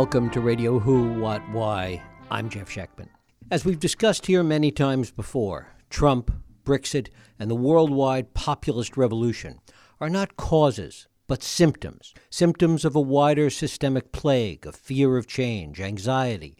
Welcome to Radio Who, What, Why. I'm Jeff Schechtman. As we've discussed here many times before, Trump, Brexit, and the worldwide populist revolution are not causes, but symptoms. Symptoms of a wider systemic plague of fear of change, anxiety,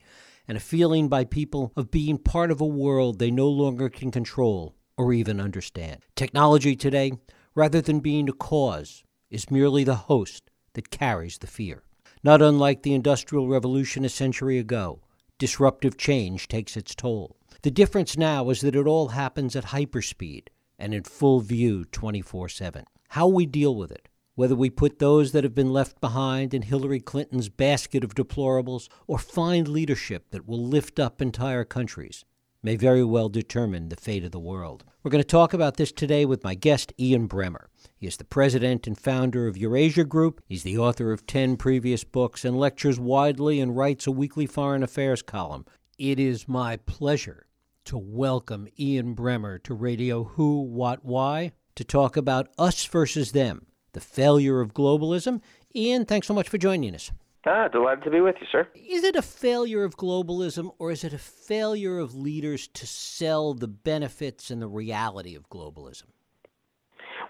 and a feeling by people of being part of a world they no longer can control or even understand. Technology today, rather than being a cause, is merely the host that carries the fear. Not unlike the Industrial Revolution a century ago, disruptive change takes its toll. The difference now is that it all happens at hyperspeed and in full view 24 7. How we deal with it, whether we put those that have been left behind in Hillary Clinton's basket of deplorables or find leadership that will lift up entire countries, may very well determine the fate of the world. We're going to talk about this today with my guest, Ian Bremmer. He is the president and founder of Eurasia Group. He's the author of 10 previous books and lectures widely and writes a weekly foreign affairs column. It is my pleasure to welcome Ian Bremmer to Radio Who, What, Why to talk about us versus them, the failure of globalism. Ian, thanks so much for joining us. Ah, delighted to be with you, sir. Is it a failure of globalism or is it a failure of leaders to sell the benefits and the reality of globalism?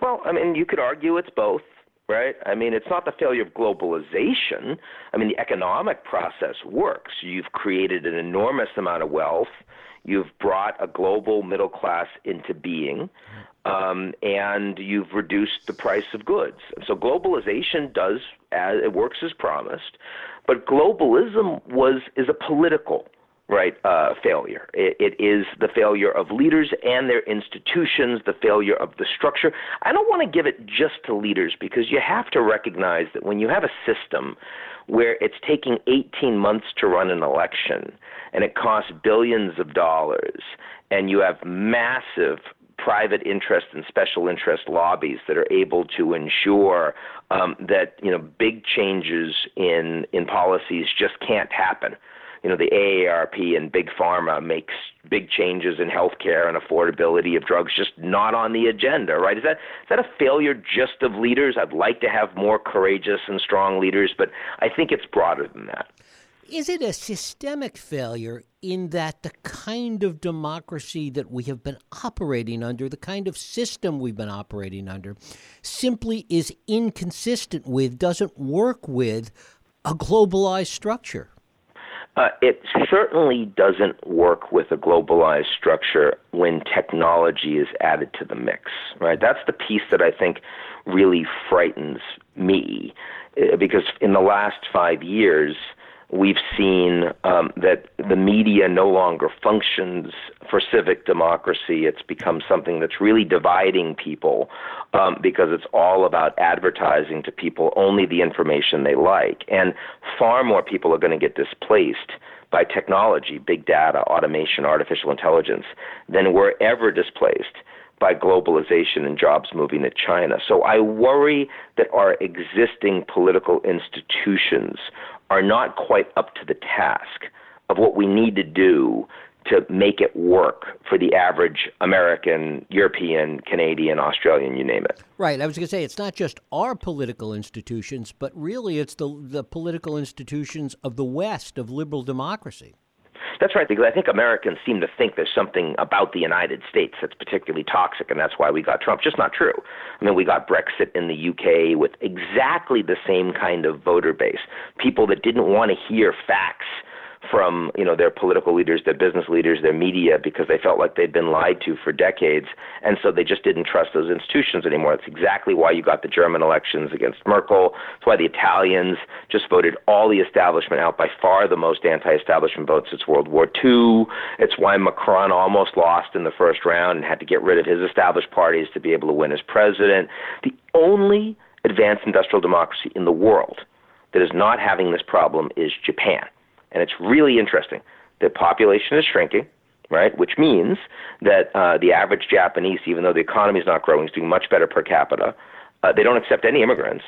Well, I mean, you could argue it's both, right? I mean, it's not the failure of globalization. I mean, the economic process works. You've created an enormous amount of wealth. You've brought a global middle class into being, um, and you've reduced the price of goods. So globalization does as it works as promised, but globalism was is a political right uh, failure. It, it is the failure of leaders and their institutions, the failure of the structure. I don't want to give it just to leaders because you have to recognize that when you have a system where it's taking 18 months to run an election and it costs billions of dollars and you have massive private interest and special interest lobbies that are able to ensure um, that you know big changes in in policies just can't happen. You know, the AARP and big pharma makes big changes in healthcare and affordability of drugs just not on the agenda, right? Is that is that a failure just of leaders? I'd like to have more courageous and strong leaders, but I think it's broader than that. Is it a systemic failure in that the kind of democracy that we have been operating under, the kind of system we've been operating under, simply is inconsistent with, doesn't work with a globalized structure? Uh, it certainly doesn't work with a globalized structure when technology is added to the mix, right? That's the piece that I think really frightens me, uh, because in the last five years, we've seen um, that the media no longer functions for civic democracy. It's become something that's really dividing people um, because it's all about advertising to people only the information they like. And far more people are going to get displaced by technology, big data, automation, artificial intelligence, than were ever displaced by globalization and jobs moving to China. So I worry that our existing political institutions are not quite up to the task of what we need to do to make it work for the average American, European, Canadian, Australian, you name it. Right. I was going to say it's not just our political institutions, but really it's the the political institutions of the West of liberal democracy. That's right, because I think Americans seem to think there's something about the United States that's particularly toxic, and that's why we got Trump. Just not true. I mean, we got Brexit in the UK with exactly the same kind of voter base. People that didn't want to hear facts from you know their political leaders, their business leaders, their media because they felt like they'd been lied to for decades, and so they just didn't trust those institutions anymore. That's exactly why you got the German elections against Merkel. That's why the Italians just voted all the establishment out by far the most anti-establishment votes since World War II. It's why Macron almost lost in the first round and had to get rid of his established parties to be able to win as president. The only advanced industrial democracy in the world that is not having this problem is Japan. And it's really interesting. The population is shrinking, right? Which means that uh, the average Japanese, even though the economy is not growing, is doing much better per capita. Uh, they don't accept any immigrants,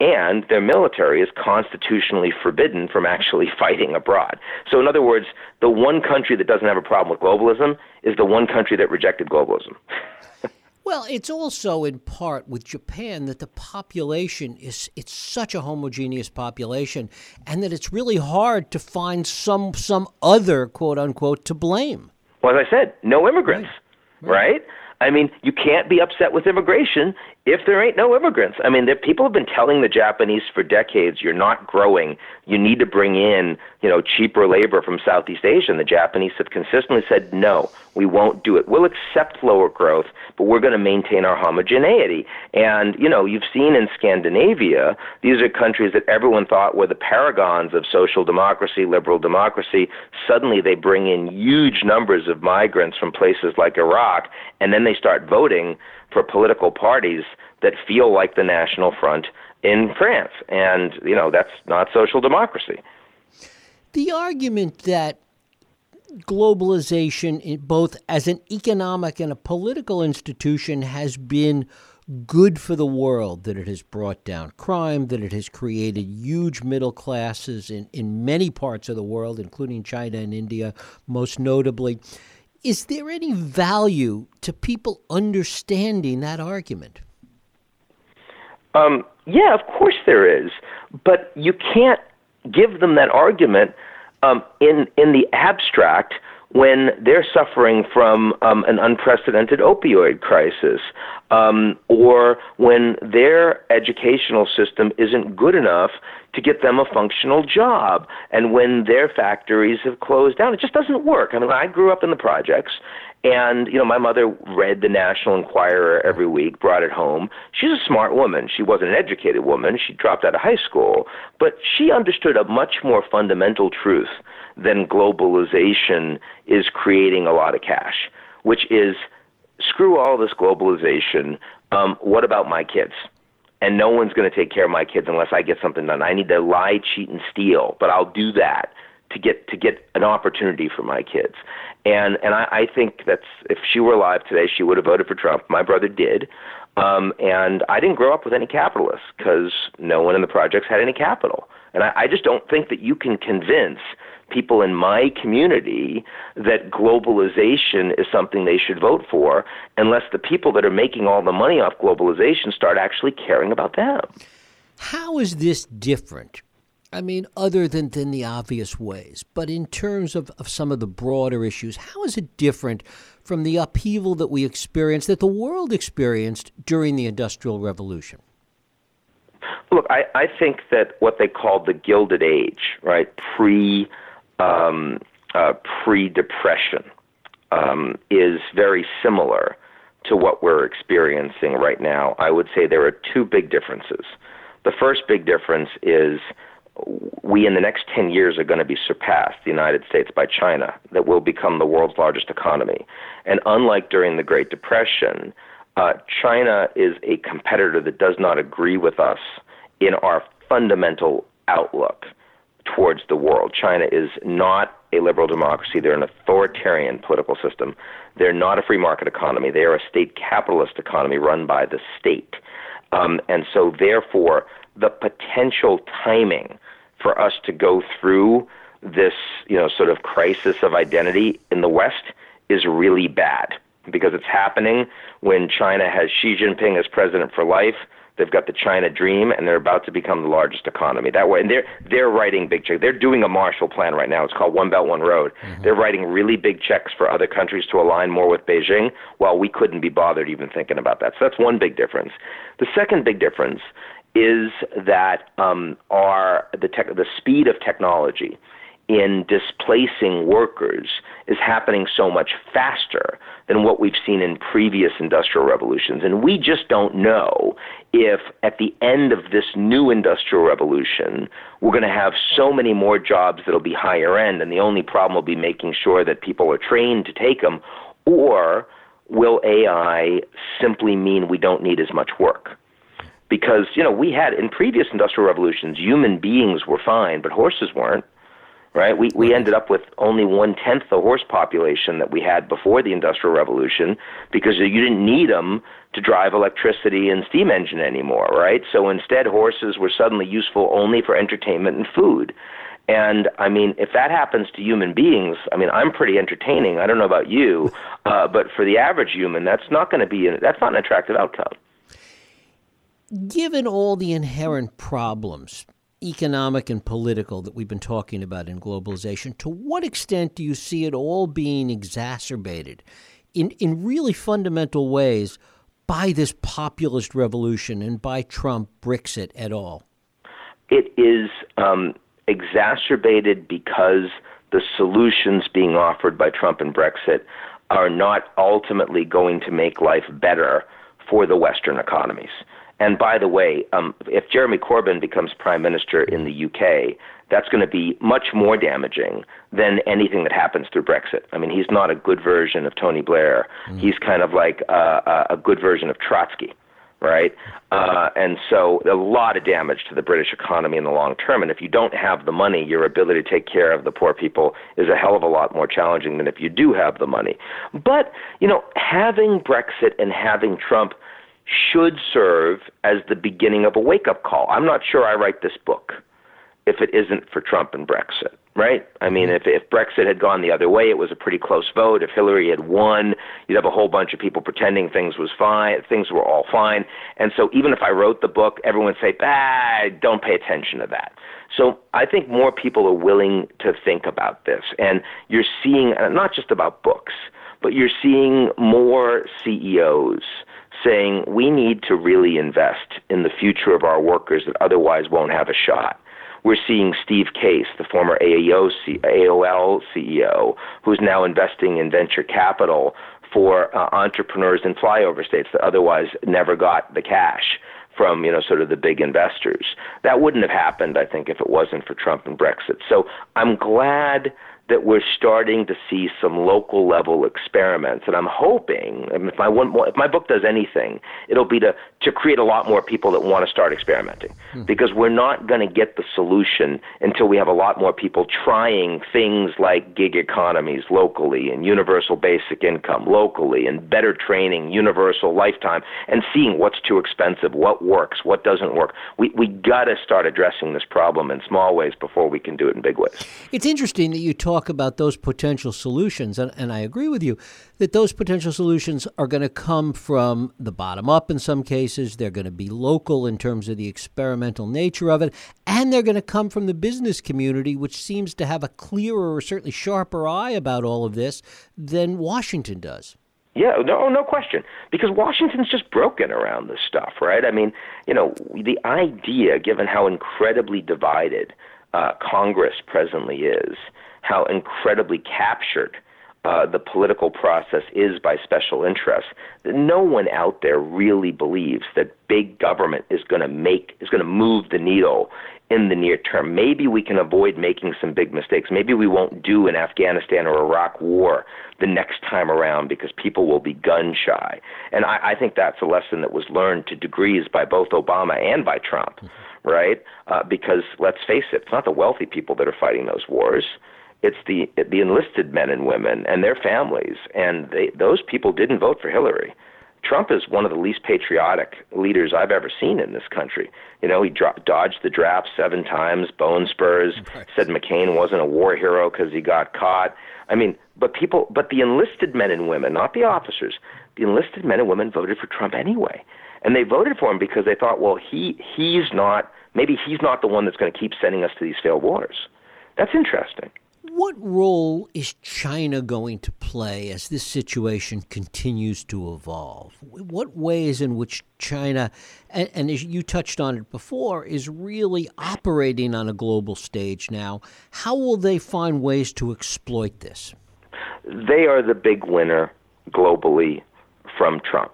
and their military is constitutionally forbidden from actually fighting abroad. So, in other words, the one country that doesn't have a problem with globalism is the one country that rejected globalism. Well, it's also in part with Japan that the population is it's such a homogeneous population and that it's really hard to find some some other quote unquote to blame. Well, as I said, no immigrants, right? right. right? I mean, you can't be upset with immigration if there ain't no immigrants. I mean, people have been telling the Japanese for decades, you're not growing. You need to bring in, you know, cheaper labor from Southeast Asia. And the Japanese have consistently said, no, we won't do it. We'll accept lower growth, but we're going to maintain our homogeneity. And, you know, you've seen in Scandinavia, these are countries that everyone thought were the paragons of social democracy, liberal democracy. Suddenly they bring in huge numbers of migrants from places like Iraq, and then they start voting for political parties that feel like the National Front in France. And, you know, that's not social democracy. The argument that globalization, both as an economic and a political institution, has been good for the world, that it has brought down crime, that it has created huge middle classes in, in many parts of the world, including China and India, most notably. Is there any value to people understanding that argument? Um, yeah, of course there is, but you can't give them that argument um, in in the abstract when they're suffering from um, an unprecedented opioid crisis, um, or when their educational system isn't good enough to get them a functional job, and when their factories have closed down. It just doesn't work. I mean, I grew up in the projects, and you know, my mother read the National Enquirer every week, brought it home. She's a smart woman. She wasn't an educated woman. She dropped out of high school, but she understood a much more fundamental truth than globalization is creating a lot of cash, which is screw all this globalization. Um, what about my kids? And no one's going to take care of my kids unless I get something done. I need to lie, cheat, and steal, but I'll do that to get to get an opportunity for my kids. And and I, I think that's if she were alive today, she would have voted for Trump. My brother did. Um, and I didn't grow up with any capitalists because no one in the projects had any capital. And I, I just don't think that you can convince people in my community that globalization is something they should vote for unless the people that are making all the money off globalization start actually caring about them. How is this different? I mean, other than, than the obvious ways, but in terms of, of some of the broader issues, how is it different from the upheaval that we experienced, that the world experienced during the Industrial Revolution? Look, I, I think that what they called the Gilded Age, right, pre um, uh, pre depression um, is very similar to what we're experiencing right now. I would say there are two big differences. The first big difference is we in the next 10 years are going to be surpassed the United States by China that will become the world's largest economy. And unlike during the Great Depression, uh, China is a competitor that does not agree with us in our fundamental outlook towards the world. China is not a liberal democracy. They're an authoritarian political system. They're not a free market economy. They are a state capitalist economy run by the state. Um, and so, therefore, the potential timing for us to go through this, you know, sort of crisis of identity in the West is really bad because it's happening when China has Xi Jinping as president for life They've got the China Dream, and they're about to become the largest economy. That way, and they're they're writing big checks. They're doing a Marshall Plan right now. It's called One Belt One Road. Mm-hmm. They're writing really big checks for other countries to align more with Beijing. While we couldn't be bothered even thinking about that. So that's one big difference. The second big difference is that um, our the tech, the speed of technology in displacing workers is happening so much faster than what we've seen in previous industrial revolutions. And we just don't know if at the end of this new industrial revolution, we're going to have so many more jobs that'll be higher end, and the only problem will be making sure that people are trained to take them, or will AI simply mean we don't need as much work? Because, you know, we had in previous industrial revolutions, human beings were fine, but horses weren't right? We we ended up with only one tenth the horse population that we had before the Industrial Revolution because you didn't need them to drive electricity and steam engine anymore, right? So instead, horses were suddenly useful only for entertainment and food. And I mean, if that happens to human beings, I mean, I'm pretty entertaining. I don't know about you, uh, but for the average human, that's not going to be that's not an attractive outcome. Given all the inherent problems, economic and political, that we've been talking about in globalization, to what extent do you see it all being exacerbated in, in really fundamental ways by this populist revolution and by Trump, Brexit at all? It is um, exacerbated because the solutions being offered by Trump and Brexit are not ultimately going to make life better for the Western economies. And by the way, um, if Jeremy Corbyn becomes prime minister in the UK, that's going to be much more damaging than anything that happens through Brexit. I mean, he's not a good version of Tony Blair. Mm. He's kind of like a, a good version of Trotsky, right? Uh, and so a lot of damage to the British economy in the long term. And if you don't have the money, your ability to take care of the poor people is a hell of a lot more challenging than if you do have the money. But, you know, having Brexit and having Trump – should serve as the beginning of a wake up call. I'm not sure I write this book if it isn't for Trump and Brexit, right? I mean, if, if Brexit had gone the other way, it was a pretty close vote. If Hillary had won, you'd have a whole bunch of people pretending things was fine, things were all fine. And so even if I wrote the book, everyone would say, ah, don't pay attention to that. So I think more people are willing to think about this. And you're seeing, not just about books, but you're seeing more CEOs saying we need to really invest in the future of our workers that otherwise won't have a shot. We're seeing Steve Case, the former AOL CEO, who's now investing in venture capital for uh, entrepreneurs in flyover states that otherwise never got the cash from you know sort of the big investors. That wouldn't have happened, I think, if it wasn't for Trump and Brexit. So I'm glad that we're starting to see some local level experiments, and I'm hoping if my one if my book does anything, it'll be to to create a lot more people that want to start experimenting, hmm. because we're not going to get the solution until we have a lot more people trying things like gig economies locally and universal basic income locally and better training, universal lifetime, and seeing what's too expensive, what works, what doesn't work. We we got to start addressing this problem in small ways before we can do it in big ways. It's interesting that you talk about those potential solutions, and, and I agree with you that those potential solutions are going to come from the bottom up in some cases. They're going to be local in terms of the experimental nature of it, and they're going to come from the business community, which seems to have a clearer or certainly sharper eye about all of this than Washington does. Yeah, no, no question. Because Washington's just broken around this stuff, right? I mean, you know, the idea, given how incredibly divided uh, Congress presently is, how incredibly captured uh, the political process is by special interests. That no one out there really believes that big government is going to make is going to move the needle in the near term. Maybe we can avoid making some big mistakes. Maybe we won't do an Afghanistan or Iraq war the next time around because people will be gun shy. And I, I think that's a lesson that was learned to degrees by both Obama and by Trump, mm-hmm. right? Uh, because let's face it, it's not the wealthy people that are fighting those wars it's the the enlisted men and women and their families, and they, those people didn't vote for Hillary. Trump is one of the least patriotic leaders I've ever seen in this country. You know, he dro- dodged the draft seven times, bone spurs, right. said McCain wasn't a war hero because he got caught. I mean, but people, but the enlisted men and women, not the officers, the enlisted men and women voted for Trump anyway, and they voted for him because they thought, well, he he's not, maybe he's not the one that's going to keep sending us to these failed wars. That's interesting. What role is China going to play as this situation continues to evolve? What ways in which China, and, and, as you touched on it before, is really operating on a global stage now? How will they find ways to exploit this? They are the big winner globally from Trump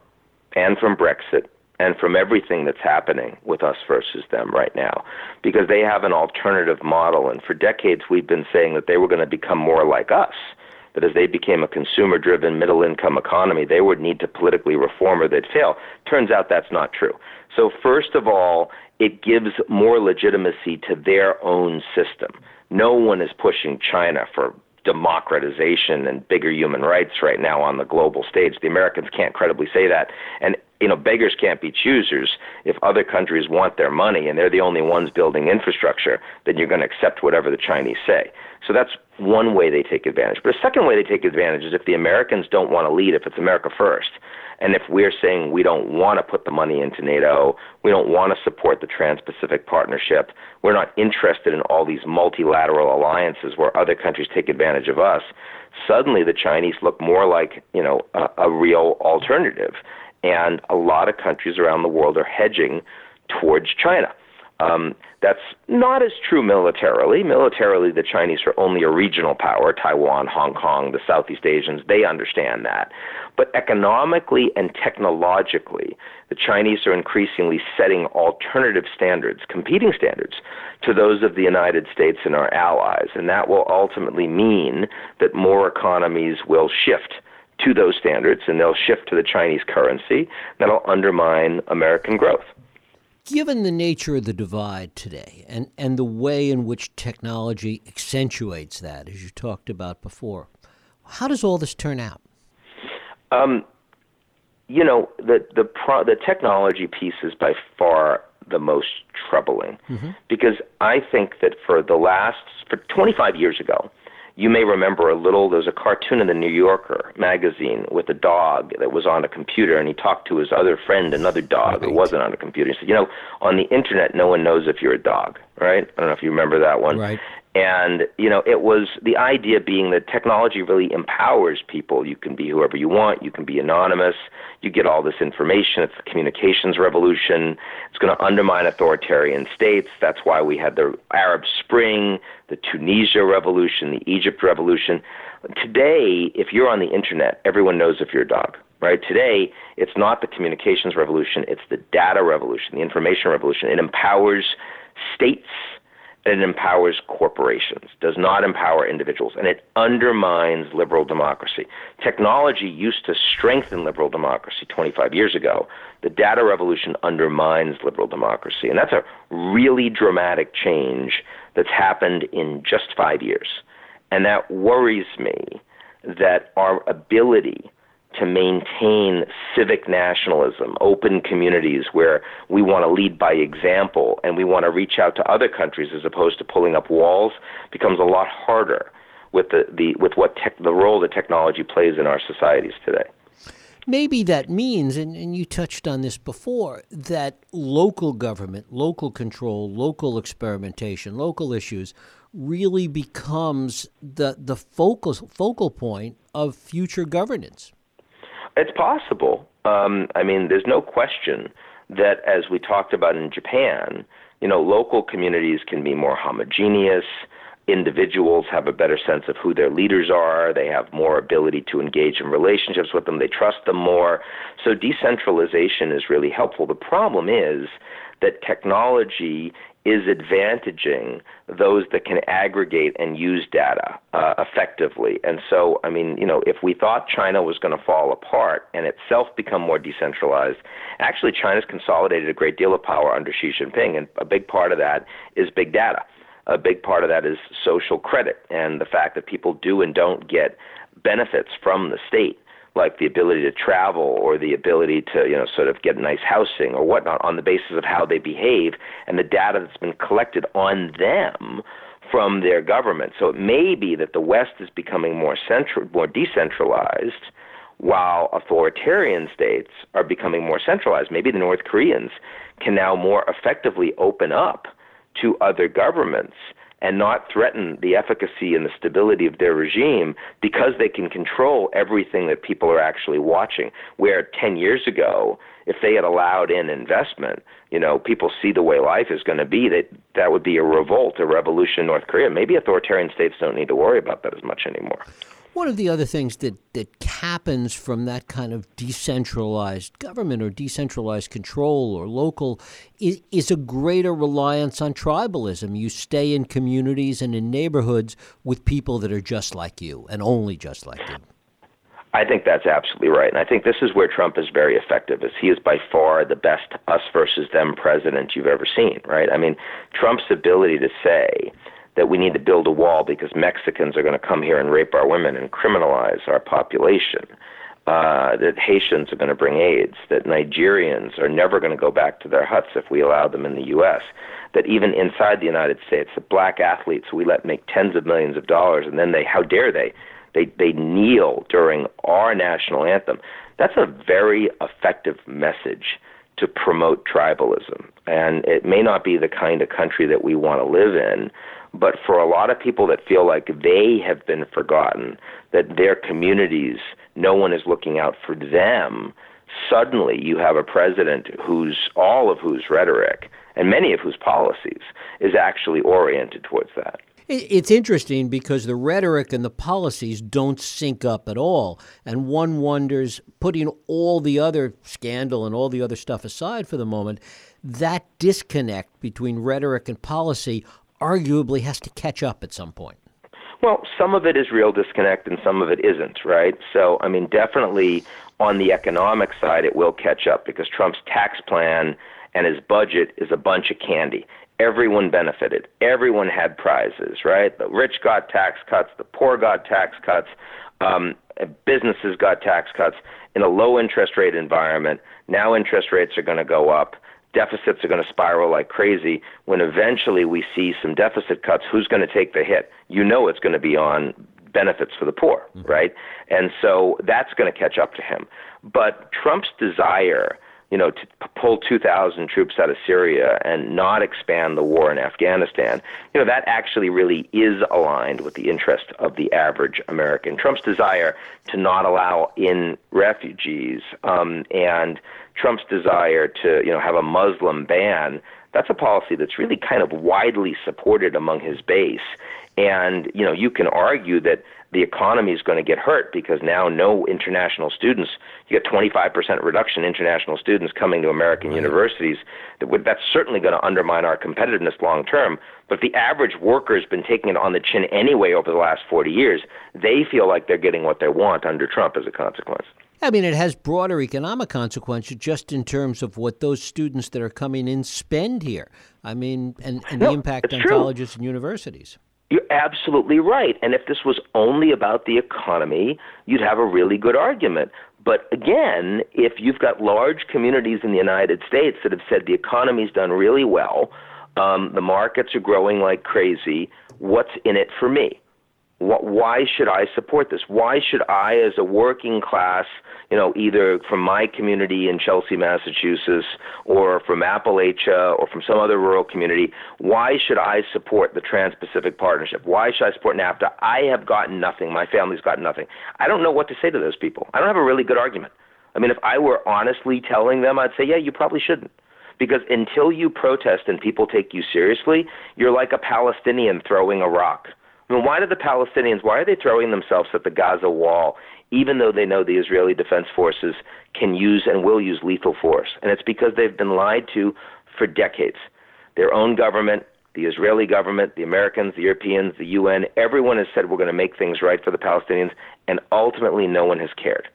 and from Brexit and from everything that's happening with us versus them right now. Because they have an alternative model and for decades we've been saying that they were going to become more like us. That as they became a consumer driven middle income economy they would need to politically reform or they'd fail. Turns out that's not true. So first of all it gives more legitimacy to their own system. No one is pushing China for democratization and bigger human rights right now on the global stage. The Americans can't credibly say that. And you know, beggars can't be choosers. If other countries want their money and they're the only ones building infrastructure, then you're going to accept whatever the Chinese say. So that's one way they take advantage. But a second way they take advantage is if the Americans don't want to lead, if it's America first, and if we're saying we don't want to put the money into NATO, we don't want to support the Trans Pacific Partnership, we're not interested in all these multilateral alliances where other countries take advantage of us, suddenly the Chinese look more like, you know, a, a real alternative. And a lot of countries around the world are hedging towards China. Um, that's not as true militarily. Militarily, the Chinese are only a regional power. Taiwan, Hong Kong, the Southeast Asians, they understand that. But economically and technologically, the Chinese are increasingly setting alternative standards, competing standards, to those of the United States and our allies. And that will ultimately mean that more economies will shift to those standards and they'll shift to the Chinese currency. That'll undermine American growth. Given the nature of the divide today and, and the way in which technology accentuates that, as you talked about before, how does all this turn out? Um, you know, the the pro- the technology piece is by far the most troubling mm-hmm. because I think that for the last for 25 years ago, you may remember a little, there was a cartoon in the New Yorker magazine with a dog that was on a computer, and he talked to his other friend, another dog right. wasn't on a computer. He said, You know, on the internet, no one knows if you're a dog, right? I don't know if you remember that one. Right. And, you know, it was the idea being that technology really empowers people. You can be whoever you want, you can be anonymous, you get all this information. It's the communications revolution. It's going to undermine authoritarian states. That's why we had the Arab Spring, the Tunisia revolution, the Egypt revolution. Today, if you're on the internet, everyone knows if you're a dog right? Today, it's not the communications revolution, it's the data revolution, the information revolution. It empowers states it empowers corporations, does not empower individuals, and it undermines liberal democracy. Technology used to strengthen liberal democracy 25 years ago. The data revolution undermines liberal democracy, and that's a really dramatic change that's happened in just five years. And that worries me that our ability to maintain civic nationalism, open communities where we want to lead by example and we want to reach out to other countries as opposed to pulling up walls becomes a lot harder with the, the with what tech, the role that technology plays in our societies today. Maybe that means, and, and you touched on this before, that local government, local control, local experimentation, local issues really becomes the, the focal, focal point of future governance. It's possible. Um, I mean, there's no question that, as we talked about in Japan, you know, local communities can be more homogeneous. Individuals have a better sense of who their leaders are. They have more ability to engage in relationships with them. They trust them more. So decentralization is really helpful. The problem is that technology is advantaging those that can aggregate and use data uh, effectively. And so, I mean, you know, if we thought China was going to fall apart and itself become more decentralized, actually China's consolidated a great deal of power under Xi Jinping, and a big part of that is big data. A big part of that is social credit and the fact that people do and don't get benefits from the state like the ability to travel or the ability to you know sort of get nice housing or whatnot on the basis of how they behave and the data that's been collected on them from their government. So it may be that the West is becoming more central, more decentralized, while authoritarian states are becoming more centralized. Maybe the North Koreans can now more effectively open up to other governments and not threaten the efficacy and the stability of their regime because they can control everything that people are actually watching. Where 10 years ago, if they had allowed in investment, you know, people see the way life is going to be, that that would be a revolt, a revolution in North Korea. Maybe authoritarian states don't need to worry about that as much anymore. One of the other things that, that happens from that kind of decentralized government or decentralized control or local is, is a greater reliance on tribalism. You stay in communities and in neighborhoods with people that are just like you and only just like you. I think that's absolutely right. And I think this is where Trump is very effective is he is by far the best us versus them president you've ever seen, right? I mean, Trump's ability to say that we need to build a wall because Mexicans are going to come here and rape our women and criminalize our population. Uh, that Haitians are going to bring AIDS, that Nigerians are never going to go back to their huts if we allow them in the U.S., that even inside the United States, the black athletes we let make tens of millions of dollars, and then they, how dare they, they, they kneel during our national anthem. That's a very effective message to promote tribalism. And it may not be the kind of country that we want to live in, but for a lot of people that feel like they have been forgotten, that their communities, no one is looking out for them, suddenly you have a president whose all of whose rhetoric and many of whose policies is actually oriented towards that. It's interesting because the rhetoric and the policies don't sync up at all. And one wonders, putting all the other scandal and all the other stuff aside for the moment, that disconnect between rhetoric and policy arguably has to catch up at some point. Well, some of it is real disconnect and some of it isn't, right? So, I mean, definitely on the economic side, it will catch up because Trump's tax plan and his budget is a bunch of candy everyone benefited. Everyone had prizes, right? The rich got tax cuts, the poor got tax cuts, um, businesses got tax cuts in a low interest rate environment. Now interest rates are going to go up. Deficits are going to spiral like crazy. When eventually we see some deficit cuts, who's going to take the hit? You know it's going to be on benefits for the poor, mm-hmm. right? And so that's going to catch up to him. But Trump's desire you know, to pull 2,000 troops out of Syria and not expand the war in Afghanistan, you know, that actually really is aligned with the interest of the average American. Trump's desire to not allow in refugees um, and Trump's desire to, you know, have a Muslim ban, that's a policy that's really kind of widely supported among his base. And, you know, you can argue that the economy is going to get hurt because now no international students, you get 25% reduction in international students coming to American right. universities. That would, that's certainly going to undermine our competitiveness long term. But the average worker has been taking it on the chin anyway over the last 40 years. They feel like they're getting what they want under Trump as a consequence. I mean, it has broader economic consequences just in terms of what those students that are coming in spend here. I mean, and, and no, the impact on true. colleges and universities. You're absolutely right. And if this was only about the economy, you'd have a really good argument. But again, if you've got large communities in the United States that have said the economy's done really well, um, the markets are growing like crazy, what's in it for me? Why should I support this? Why should I, as a working class, you know, either from my community in Chelsea, Massachusetts, or from Appalachia, or from some other rural community, why should I support the Trans Pacific Partnership? Why should I support NAFTA? I have gotten nothing. My family's gotten nothing. I don't know what to say to those people. I don't have a really good argument. I mean, if I were honestly telling them, I'd say, yeah, you probably shouldn't. Because until you protest and people take you seriously, you're like a Palestinian throwing a rock I mean, why do the Palestinians, why are they throwing themselves at the Gaza wall, even though they know the Israeli Defense Forces can use and will use lethal force? And it's because they've been lied to for decades. Their own government, the Israeli government, the Americans, the Europeans, the UN, everyone has said we're going to make things right for the Palestinians, and ultimately no one has cared.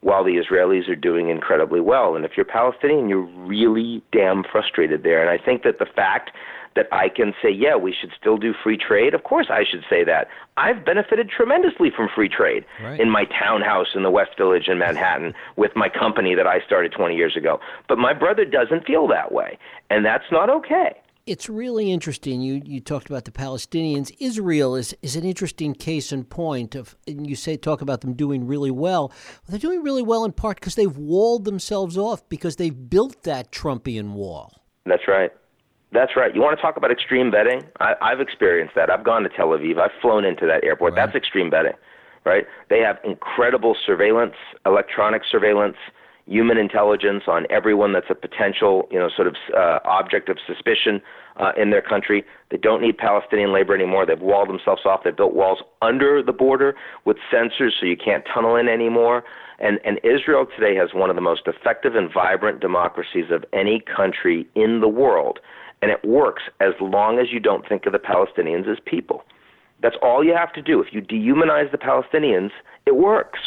While the Israelis are doing incredibly well. And if you're Palestinian, you're really damn frustrated there. And I think that the fact that I can say, yeah, we should still do free trade. Of course, I should say that. I've benefited tremendously from free trade right. in my townhouse in the West Village in Manhattan with my company that I started 20 years ago. But my brother doesn't feel that way, and that's not okay. It's really interesting. You you talked about the Palestinians. Israel is, is an interesting case in point of and you say talk about them doing really well. well they're doing really well in part because they've walled themselves off because they've built that Trumpian wall. That's right. That's right. You want to talk about extreme vetting? I, I've experienced that. I've gone to Tel Aviv. I've flown into that airport. Right. That's extreme vetting, right? They have incredible surveillance, electronic surveillance, human intelligence on everyone that's a potential, you know, sort of uh, object of suspicion uh, in their country. They don't need Palestinian labor anymore. They've walled themselves off. They've built walls under the border with sensors so you can't tunnel in anymore. And, and Israel today has one of the most effective and vibrant democracies of any country in the world and it works as long as you don't think of the Palestinians as people. That's all you have to do. If you dehumanize the Palestinians, it works.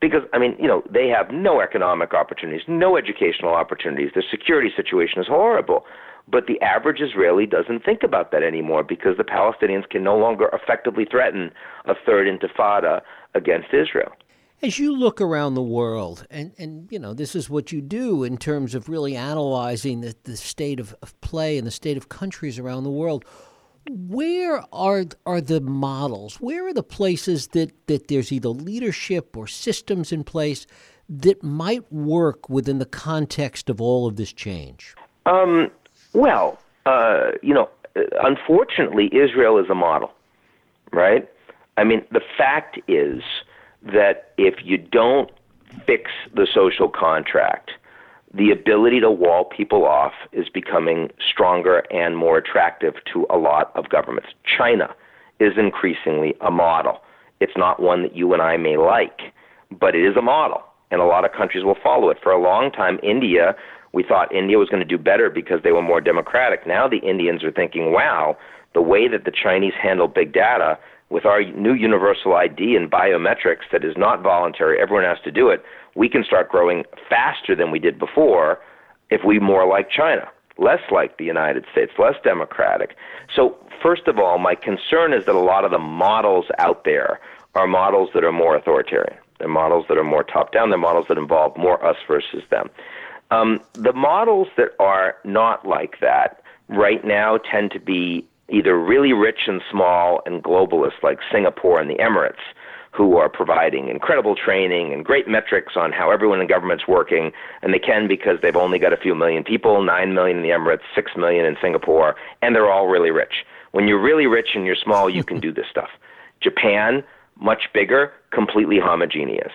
Because, I mean, you know, they have no economic opportunities, no educational opportunities. Their security situation is horrible. But the average Israeli doesn't think about that anymore because the Palestinians can no longer effectively threaten a third intifada against Israel. As you look around the world, and, and you know, this is what you do in terms of really analyzing the, the state of, of play and the state of countries around the world, where are are the models? Where are the places that, that there's either leadership or systems in place that might work within the context of all of this change? Um, well, uh, you know, unfortunately, Israel is a model, right? I mean, the fact is that if you don't fix the social contract, the ability to wall people off is becoming stronger and more attractive to a lot of governments. China is increasingly a model. It's not one that you and I may like, but it is a model, and a lot of countries will follow it. For a long time, India, we thought India was going to do better because they were more democratic. Now the Indians are thinking, wow, the way that the Chinese handle big data with our new universal ID and biometrics that is not voluntary, everyone has to do it, we can start growing faster than we did before if we more like China, less like the United States, less democratic. So, first of all, my concern is that a lot of the models out there are models that are more authoritarian. They're models that are more top down. They're models that involve more us versus them. Um, the models that are not like that right now tend to be either really rich and small and globalists like Singapore and the Emirates, who are providing incredible training and great metrics on how everyone in government's working, and they can because they've only got a few million people, nine million in the Emirates, six million in Singapore, and they're all really rich. When you're really rich and you're small, you can do this stuff. Japan, much bigger, completely homogeneous.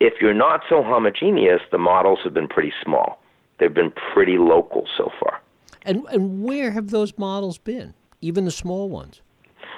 If you're not so homogeneous, the models have been pretty small. They've been pretty local so far. And and where have those models been? Even the small ones?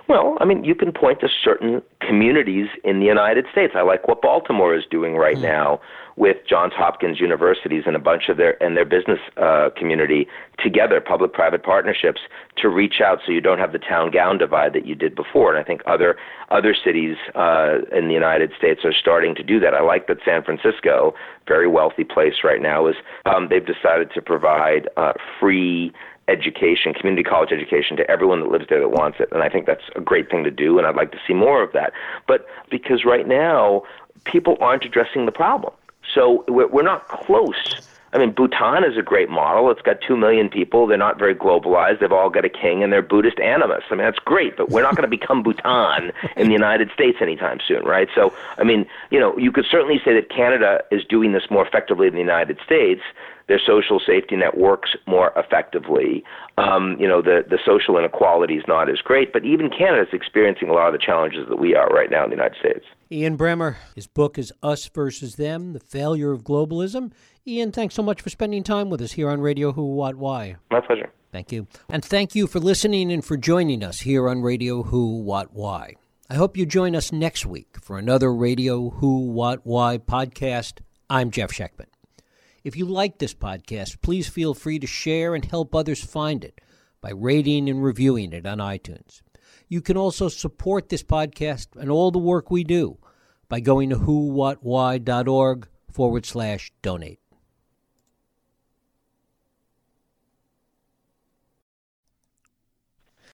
Well, I mean, you can point to certain communities in the United States. I like what Baltimore is doing right mm. now with Johns Hopkins universities and a bunch of their and their business uh, community together, public-private partnerships, to reach out so you don't have the town-gown divide that you did before. And I think other other cities uh, in the United States are starting to do that. I like that San Francisco, very wealthy place right now, is um, they've decided to provide uh, free education, community college education to everyone that lives there that wants it. And I think that's a great thing to do, and I'd like to see more of that. But because right now, people aren't addressing the problem. So we're not close. I mean, Bhutan is a great model. It's got two million people. They're not very globalized. They've all got a king, and they're Buddhist animists. I mean, that's great, but we're not going to become Bhutan in the United States anytime soon, right? So, I mean, you know, you could certainly say that Canada is doing this more effectively than the United States, their social safety net works more effectively. Um, you know, the, the social inequality is not as great, but even Canada is experiencing a lot of the challenges that we are right now in the United States. Ian Bremmer, his book is Us versus Them The Failure of Globalism. Ian, thanks so much for spending time with us here on Radio Who, What, Why. My pleasure. Thank you. And thank you for listening and for joining us here on Radio Who, What, Why. I hope you join us next week for another Radio Who, What, Why podcast. I'm Jeff Schechtman. If you like this podcast, please feel free to share and help others find it by rating and reviewing it on iTunes. You can also support this podcast and all the work we do by going to whowhatwhy.org forward slash donate.